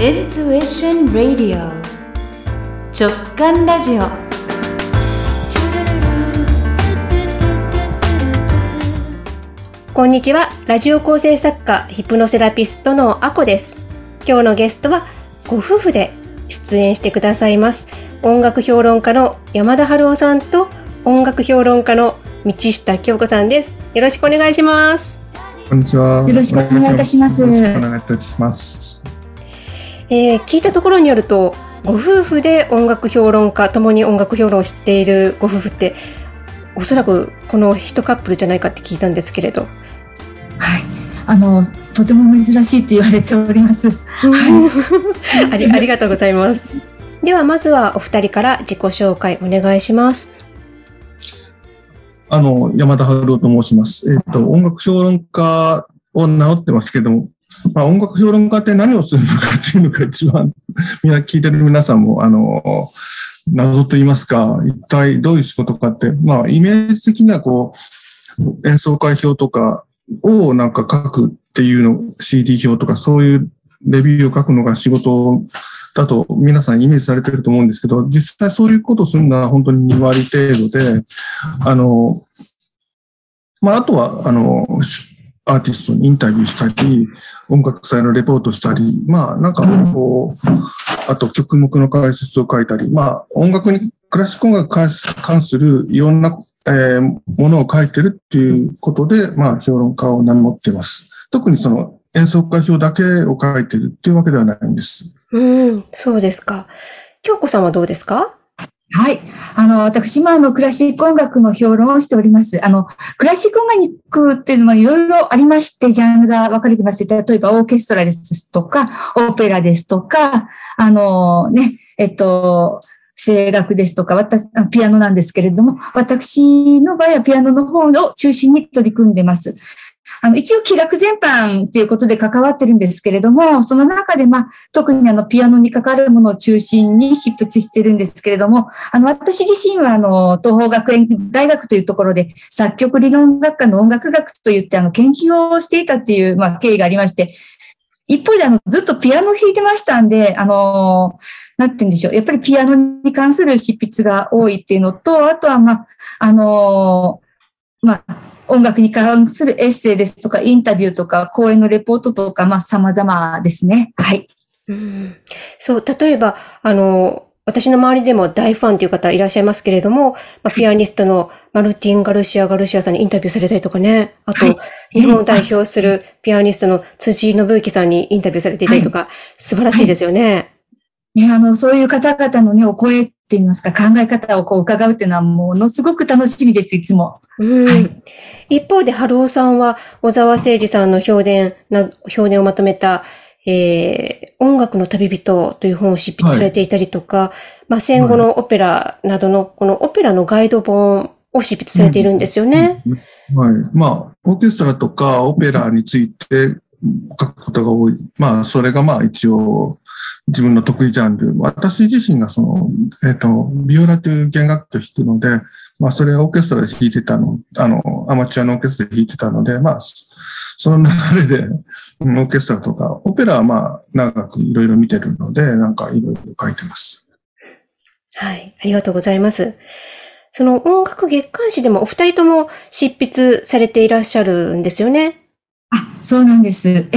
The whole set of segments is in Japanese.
Intuition Radio 直感ラジオこんにちは。ラジオ構成作家、ヒプノセラピストのあこです。今日のゲストは、ご夫婦で出演してくださいます。音楽評論家の山田春夫さんと、音楽評論家の道下京子さんです。よろしくお願いします。こんにちは。よろしくお願いいたしますよろしくお願いいたします。えー聞いたところによると、ご夫婦で音楽評論家、共に音楽評論をしているご夫婦って、おそらくこの一カップルじゃないかって聞いたんですけれど。はい。あの、とても珍しいって言われております。ありありがとうございます。ではまずはお二人から自己紹介お願いします。あの、山田春夫と申します。えっ、と、音楽評論家を名乗ってますけども、まあ、音楽評論家って何をするのかっていうのが一番、みんな聞いてる皆さんも、あの、謎と言いますか、一体どういう仕事かって、まあ、イメージ的な、こう、演奏会表とかをなんか書くっていうの、CD 表とかそういうレビューを書くのが仕事だと皆さんイメージされてると思うんですけど、実際そういうことをするのは本当に2割程度で、あの、まあ、あとは、あの、アーティストにインタビューしたり、音楽祭のレポートしたり、まあ、なんかこう、あと曲目の解説を書いたり、まあ、音楽に、クラシック音楽に関するいろんな、えーものを書いてるっていうことで、まあ、評論家を名乗っています。特にその演奏会表だけを書いてるっていうわけではないんです。うん、そうですか。京子さんはどうですか？はい。あの、私もあの、クラシック音楽の評論をしております。あの、クラシック音楽っていうのはいろいろありまして、ジャンルが分かれてます。例えば、オーケストラですとか、オペラですとか、あの、ね、えっと、声楽ですとか、私、ピアノなんですけれども、私の場合はピアノの方を中心に取り組んでます。あの、一応気楽全般っていうことで関わってるんですけれども、その中で、まあ、特にあの、ピアノに関わるものを中心に執筆してるんですけれども、あの、私自身は、あの、東邦学園大学というところで、作曲理論学科の音楽学といって、あの、研究をしていたっていう、まあ、経緯がありまして、一方で、あの、ずっとピアノ弾いてましたんで、あの、なんて言うんでしょう。やっぱりピアノに関する執筆が多いっていうのと、あとは、まあ、あの、まあ、音楽に関するエッセイですとか、インタビューとか、講演のレポートとか、まあ、様々ですね。はい。うん、そう、例えば、あの、私の周りでも大ファンという方いらっしゃいますけれども、まあ、ピアニストのマルティン・ガルシア・ガルシアさんにインタビューされたりとかね、あと、はい。日本を代表するピアニストの辻井信之さんにインタビューされていたりとか、素晴らしいですよね。ね、あの、そういう方々のね、お声って言いますか、考え方をこう伺うっていうのは、ものすごく楽しみです、いつも。うんはい一方で、春尾さんは、小沢誠二さんの評伝な、評伝をまとめた、えー、音楽の旅人という本を執筆されていたりとか、まあ、戦後のオペラなどの、このオペラのガイド本を執筆されているんですよね。はい。まあ、オーケストラとかオペラについて書くことが多い。まあ、それがまあ一応自分の得意ジャンル。私自身がその、えっ、と、ビオラという弦楽器を弾くので、まあ、それはオーケストラで弾いてたの、あの、アマチュアのオーケストラで弾いてたので、まあ、その流れで、オーケストラとか、オペラはまあ、長くいろいろ見てるので、なんかいろいろ書いてます。はい。ありがとうございます。その音楽月刊誌でもお二人とも執筆されていらっしゃるんですよね。あ、そうなんです。え、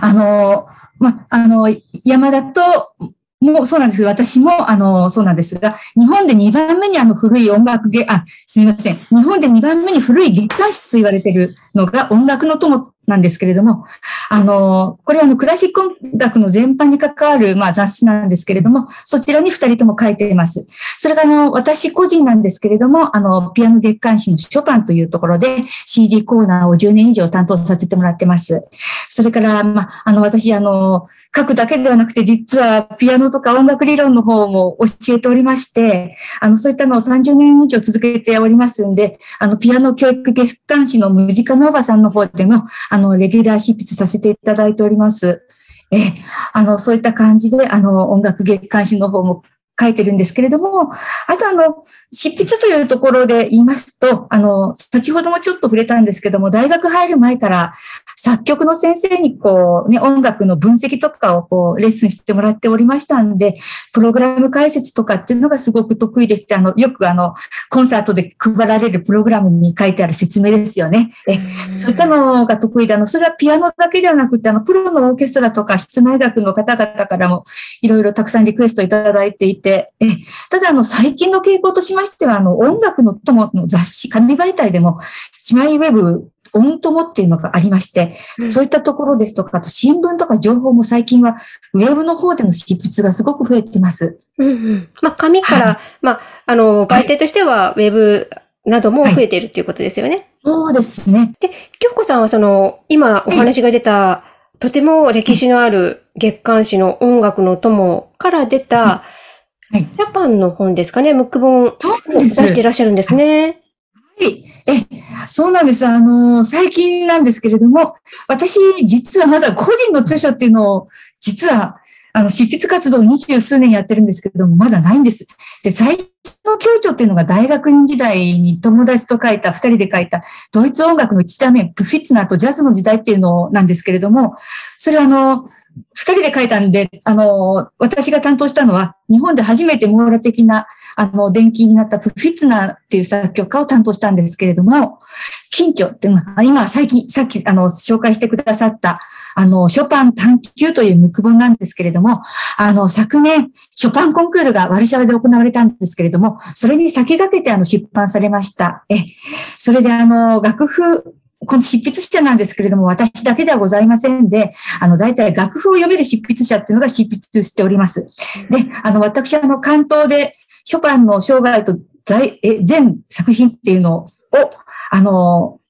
あの、ま、あの、山田と、もうそうなんですけど、私も、あの、そうなんですが、日本で2番目にあの古い音楽月、あ、すみません。日本で2番目に古い月刊誌と言われているのが音楽の友なんですけれども、あの、これはあの、クラシック音楽の全般に関わる、まあ、雑誌なんですけれども、そちらに2人とも書いています。それがあの、私個人なんですけれども、あの、ピアノ月刊誌のショパンというところで CD コーナーを10年以上担当させてもらってます。それから、まあ、あの、私、あの、書くだけではなくて、実はピアノとか音楽理論の方も教えておりまして、あの、そういったのを30年以上続けておりますんで、あの、ピアノ教育月刊誌のムジカノーバさんの方でも、あの、のレギュラー執筆させていただいております。え、あの、そういった感じで、あの、音楽月刊誌の方も書いてるんですけれども、あとあの、執筆というところで言いますと、あの、先ほどもちょっと触れたんですけども、大学入る前から、作曲の先生にこうね、音楽の分析とかをこう、レッスンしてもらっておりましたんで、プログラム解説とかっていうのがすごく得意でして、あの、よくあの、コンサートで配られるプログラムに書いてある説明ですよね。え、そういったのが得意で、あの、それはピアノだけではなくて、あの、プロのオーケストラとか室内楽の方々からも、いろいろたくさんリクエストいただいていて、え、ただあの、最近の傾向としましては、あの、音楽の友の雑誌、紙媒体でも、姉妹ウェブ、オン友っていうのがありまして、うんそういったところですとか、あと新聞とか情報も最近は、ウェブの方での執筆がすごく増えてます。うんうん。まあ、紙から、はまあ、あの、媒体としては、ウェブなども増えているっていうことですよね。そうですね。京子さんはその、今お話が出た、とても歴史のある月刊誌の音楽の友から出た、はい。ジャパンの本ですかね、ムック本をそう出。していらっしゃるんですね。はい。え、そうなんです。あの、最近なんですけれども、私、実はまだ個人の著書っていうのを、実は、あの、執筆活動二十数年やってるんですけれども、まだないんです。で、最初の教著っていうのが大学院時代に友達と書いた、二人で書いた、ドイツ音楽の一ダメ、プフィッツナーとジャズの時代っていうのなんですけれども、それはあの、二人で書いたんで、あの、私が担当したのは、日本で初めて網羅的な、あの、電気になったプフィッツナーっていう作曲家を担当したんですけれども、緊張っていうのは、今、最近、さっき、あの、紹介してくださった、あの、ショパン探求というムック本なんですけれども、あの、昨年、ショパンコンクールがワルシャワで行われたんですけれども、それに先駆けて、あの、出版されました。え、それで、あの、楽譜、この執筆者なんですけれども、私だけではございませんで、あの、大体楽譜を読める執筆者っていうのが執筆しております。で、あの、私は、あの、関東で、ショパンの生涯と在え全作品っていうのを、あの、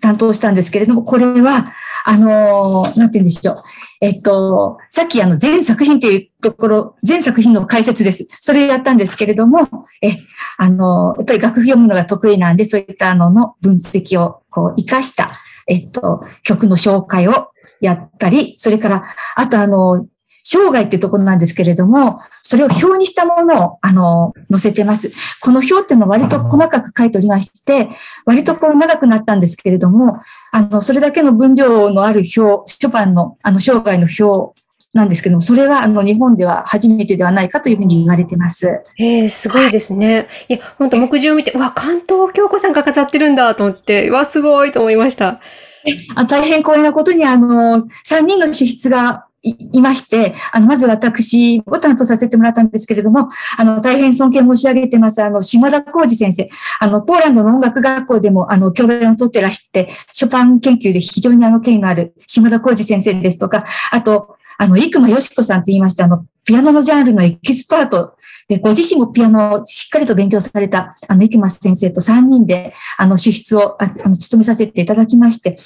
担当したんですけれども、これは、あの、なんて言うんでしょう。えっと、さっきあの、全作品っていうところ、全作品の解説です。それやったんですけれども、え、あの、やっぱり楽譜読むのが得意なんで、そういったあのの分析を、こう、活かした、えっと、曲の紹介をやったり、それから、あとあの、生涯ってところなんですけれども、それを表にしたものを、あの、載せてます。この表っていうのは割と細かく書いておりまして、割とこう長くなったんですけれども、あの、それだけの分量のある表、ショパンの、あの、生涯の表なんですけども、それは、あの、日本では初めてではないかというふうに言われてます。ええすごいですね。いや、本当目次を見て、うわ、関東京子さんが飾ってるんだと思って、うわ、すごいと思いました。あ大変光栄なことに、あの、3人の主筆がいまして、あの、まず私を担当させてもらったんですけれども、あの、大変尊敬申し上げてます、あの、島田浩二先生。あの、ポーランドの音楽学校でも、あの、教鞭をとってらして、ショパン研究で非常にあの、権威のある島田浩二先生ですとか、あと、あの、生間よし子さんと言いました、あの、ピアノのジャンルのエキスパートで、ご自身もピアノをしっかりと勉強された、あの、生間先生と3人で、あの、主筆を、ああの、務めさせていただきまして、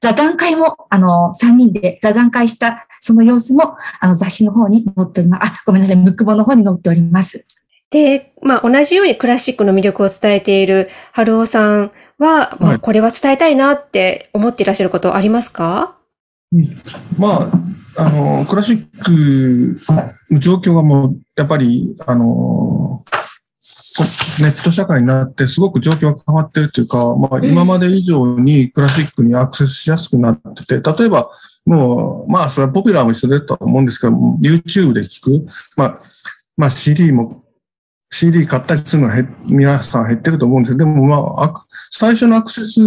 座談会も、あの、3人で座談会した、その様子も、あの、雑誌の方に載っております。あ、ごめんなさい、ムック本の方に載っております。で、まあ、同じようにクラシックの魅力を伝えている春尾さんは、まあ、はいこれは伝えたいなって思っていらっしゃることありますか？まあ、あの、クラシックの状況がもう、やっぱり、あの、こネット社会になってすごく状況が変わってるというか、まあん。今まで以上にクラシックにアクセスしやすくなってて、例えばもう、まあそれはポピュラーも一緒だとは思うんですけど、YouTube で聞く、まあ、まあ CD も、CD 買ったりするのは減皆さん減ってると思うんですけど、でもまあアク、最初のアクセス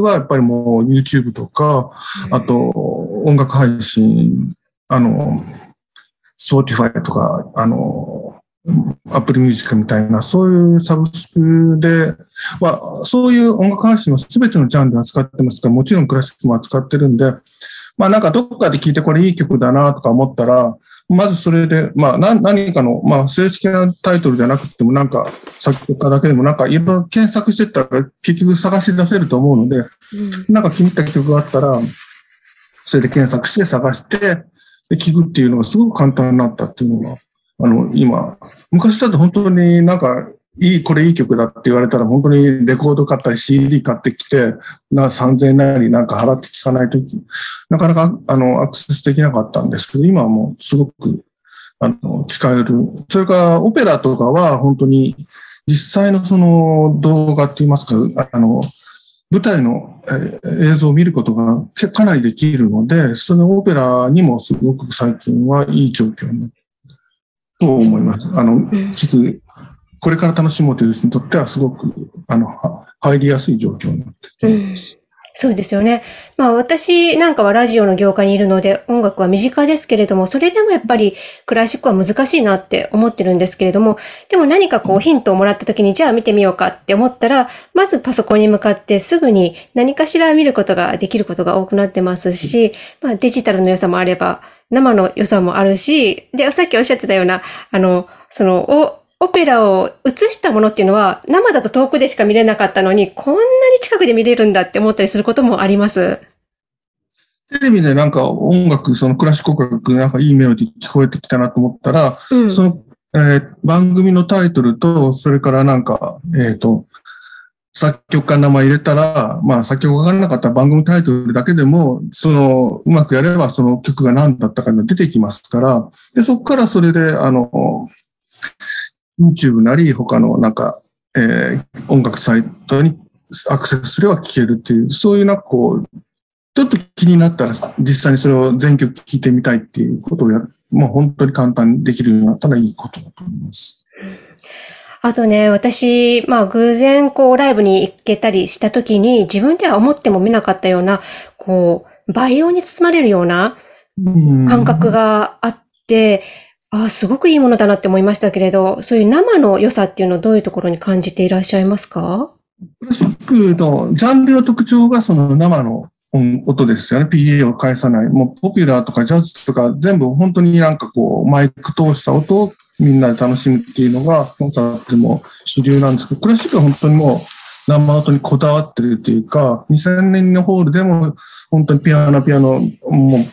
はやっぱりもう YouTube とか、あと、音楽配信、あの、Spotify とか、あの、Apple Music みたいな、そういうサブスクで、まあ、そういう音楽配信のすべてのジャンルを扱ってますから、もちろんクラシックも扱ってるんで、まあなんかどっかで聞いてこれいい曲だなとか思ったら、まずそれで、まあ何何かの、まあ正式なタイトルじゃなくてもなんか作曲家だけでもなんかいろいろ検索してったら結局探し出せると思うので、なんか気に入った曲があったら、それで検索して探して、で聞くっていうのがすごく簡単になったっていうのが、あの、今、昔だと本当になんか、いい、これいい曲だって言われたら、本当にレコード買ったり CD 買ってきて、な3000円なりなんか払って聞かないとき、なかなか、あの、アクセスできなかったんですけど、今はもうすごく、あの、使える。それから、オペラとかは本当に、実際のその動画って言いますか、あの、舞台の、えー映像を見ることがけかなりできるので、そのオペラにもすごく最近はいい状況にと思います。あの、聞く、これから楽しもうという人にとってはすごく、あの、は入りやすい状況になっています。そうですよね。まあ私なんかはラジオの業界にいるので音楽は身近ですけれども、それでもやっぱりクラシックは難しいなって思ってるんですけれども、でも何かこうヒントをもらった時にじゃあ見てみようかって思ったら、まずパソコンに向かってすぐに何かしら見ることができることが多くなってますし、まあデジタルの良さもあれば、生の良さもあるし、で、さっきおっしゃってたような、あの、その、お、オペラを映したものっていうのは生だと遠くでしか見れなかったのに、こんなに近くで見れるんだって思ったりすることもあります。テレビでなんか音楽、そのクラシック音楽、なんかいいメロディー聞こえてきたなと思ったら、うん。その、えー番組のタイトルと、それからなんか、えっ、と、作曲家の名前入れたら、まあ作曲わからなかったら番組タイトルだけでも、その、うまくやればその曲が何だったかが出てきますから、で、そこからそれで、あの、YouTube なり他のなんか、えー音楽サイトにアクセスすれば聴けるっていう、そういうなんかこう、ちょっと気になったら実際にそれを全曲聴いてみたいっていうことをやる、もう本当に簡単にできるようになったらいいことだと思います。あとね、私、まあ偶然こうライブに行けたりした時に自分では思っても見なかったような、こう、培養に包まれるようなうん感覚があって、あすごくいいものだなって思いましたけれど、そういう生の良さっていうのをどういうところに感じていらっしゃいますか？クラシックのジャンルの特徴がその生の音音ですよね。PA を返さない。もうポピュラーとかジャズとか全部本当になんかこうマイク通した音をみんなで楽しむっていうのがコンサートでも主流なんですけど、クラシックは本当にもう生音にこだわってるっていうか、2000年のホールでも本当にピアノピアノ、もう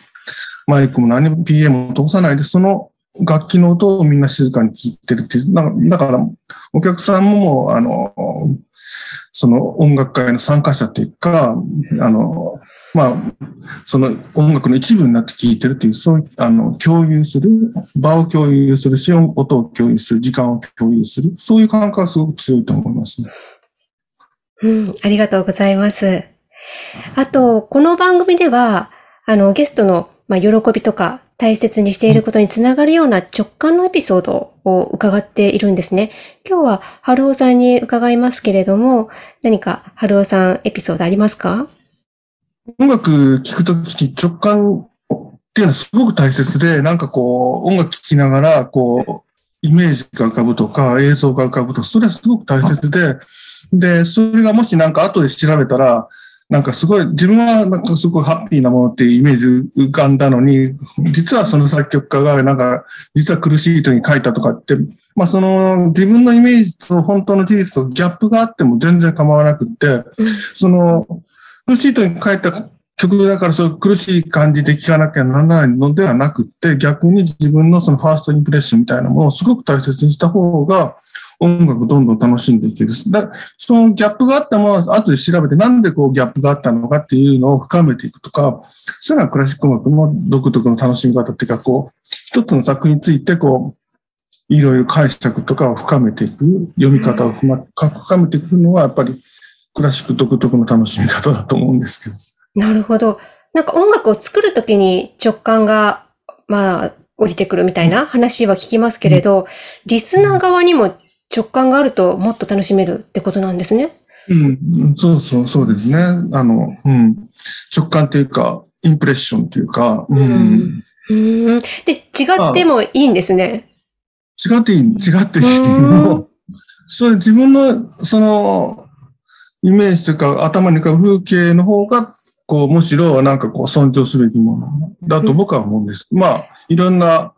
マイクも何も PA も通さないで、その楽器の音をみんな静かに聴いてるっていう。だからだからお客さんももう、あの、その音楽会の参加者っていうか、あの、まあ、その音楽の一部になって聴いてるっていう、そういう、あの、共有する、場を共有するし、音を共有する、時間を共有する、そういう感覚がすごく強いと思いますね。うん、ありがとうございます。あと、この番組では、あの、ゲストの、まあ、喜びとか、大切にしていることにつながるような直感のエピソードを伺っているんですね。今日は、春尾さんに伺いますけれども、何か春尾さんエピソードありますか？音楽聴くときに直感っていうのはすごく大切で、なんかこう、音楽聴きながら、こう、イメージが浮かぶとか、映像が浮かぶとか、それはすごく大切で、で、それがもしなんか後で調べたら、なんかすごい、自分はなんかすごいハッピーなものっていうイメージ浮かんだのに、実はその作曲家がなんか、実は苦しい時に書いたとかって、まあその自分のイメージと本当の事実とギャップがあっても全然構わなくって、その苦しい時に書いた曲だからそういう苦しい感じで聴かなきゃならないのではなくって、逆に自分のそのファーストインプレッションみたいなものをすごく大切にした方が、音楽をどんどん楽しんでいける。だそのギャップがあったものは後で調べて、なんでこうギャップがあったのかっていうのを深めていくとか、そういうのはクラシック音楽の独特の楽しみ方っていうか、こう、一つの作品について、こう、いろいろ解釈とかを深めていく、読み方を深深めていくのは、やっぱりクラシック独特の楽しみ方だと思うんですけど。なるほど。なんか音楽を作るときに直感が、まあ、降りてくるみたいな話は聞きますけれど、リスナー側にも直感があるともっと楽しめるってことなんですね。うん、そうそう、そうですね。あの、うん。直感っていうか、インプレッションっていうか、うん。うんうんで、違ってもいいんですね。違っていい、違っていい。うんもう、それ自分の、その、イメージというか、頭に浮かぶ風景の方が、こう、むしろなんかこう、尊重すべきものだと僕は思うんです。まあ、いろんな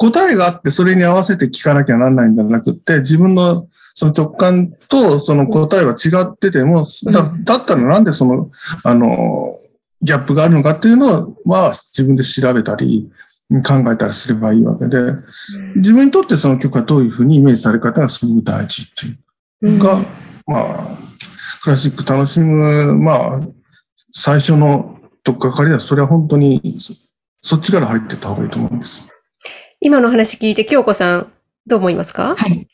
答えがあって、それに合わせて聞かなきゃならないんじゃなくって、自分のその直感とその答えは違ってても、だだったらなんでその、あの、ギャップがあるのかっていうのは自分で調べたり、考えたりすればいいわけで、自分にとってその曲がどういうふうにイメージされ方がすごく大事っていう。のが、まあ、クラシック楽しむ、まあ、最初のとっかかりは、それは本当にそそっちから入ってった方がいいと思うんです。今の話聞いて、京子さん、どう思いますか？はい。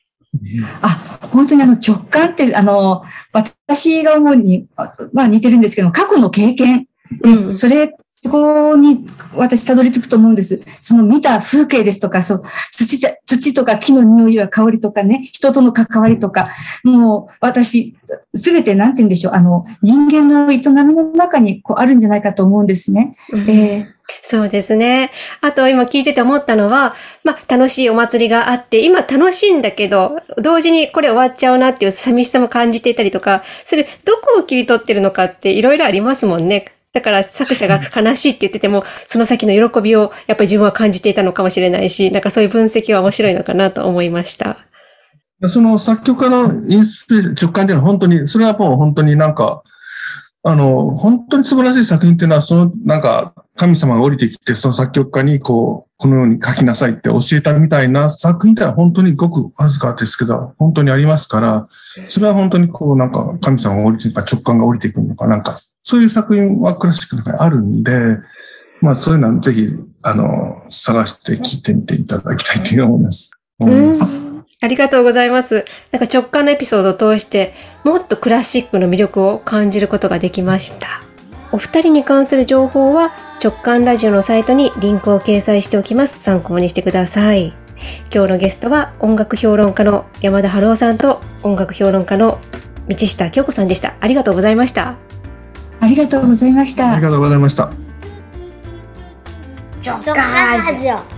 あ、本当にあの直感って、あの、私が思うに、まあ似てるんですけど、過去の経験、うんそれ、そこに私たどり着くと思うんです。その見た風景ですとか、そう土土とか木の匂いや香りとかね、人との関わりとか、もう私、すべてなんて言うんでしょう、あの、人間の営みの中にこうあるんじゃないかと思うんですね。うんえそうですね。あと今聞いてて思ったのは、まあ楽しいお祭りがあって、今楽しいんだけど、同時にこれ終わっちゃうなっていう寂しさも感じていたりとか、それどこを切り取ってるのかっていろいろありますもんね。だから作者が 悲しいって言ってても、その先の喜びをやっぱり自分は感じていたのかもしれないし、なんかそういう分析は面白いのかなと思いました。その作曲家のインスピレ直感っていうのは本当に、それはもう本当になんか、あの、本当に素晴らしい作品っていうのは、その、なんか、神様が降りてきて、その作曲家に、こう、このように書きなさいって教えたみたいな作品ってのは本当にごくわずかですけど、本当にありますから、それは本当にこう、なんか、神様が降りて、直感が降りてくるのか、なんか、そういう作品はクラシックの中にあるんで、まあ、そういうのはぜひ、あの、探して聞いてみていただきたいという思います。うん。ありがとうございます。なんか直感のエピソードを通して、もっとクラシックの魅力を感じることができました。お二人に関する情報は直感ラジオのサイトにリンクを掲載しておきます。参考にしてください。今日のゲストは音楽評論家の山田春夫さんと音楽評論家の道下京子さんでした。ありがとうございました。ありがとうございましたあり。がとうございました。直感ラジオ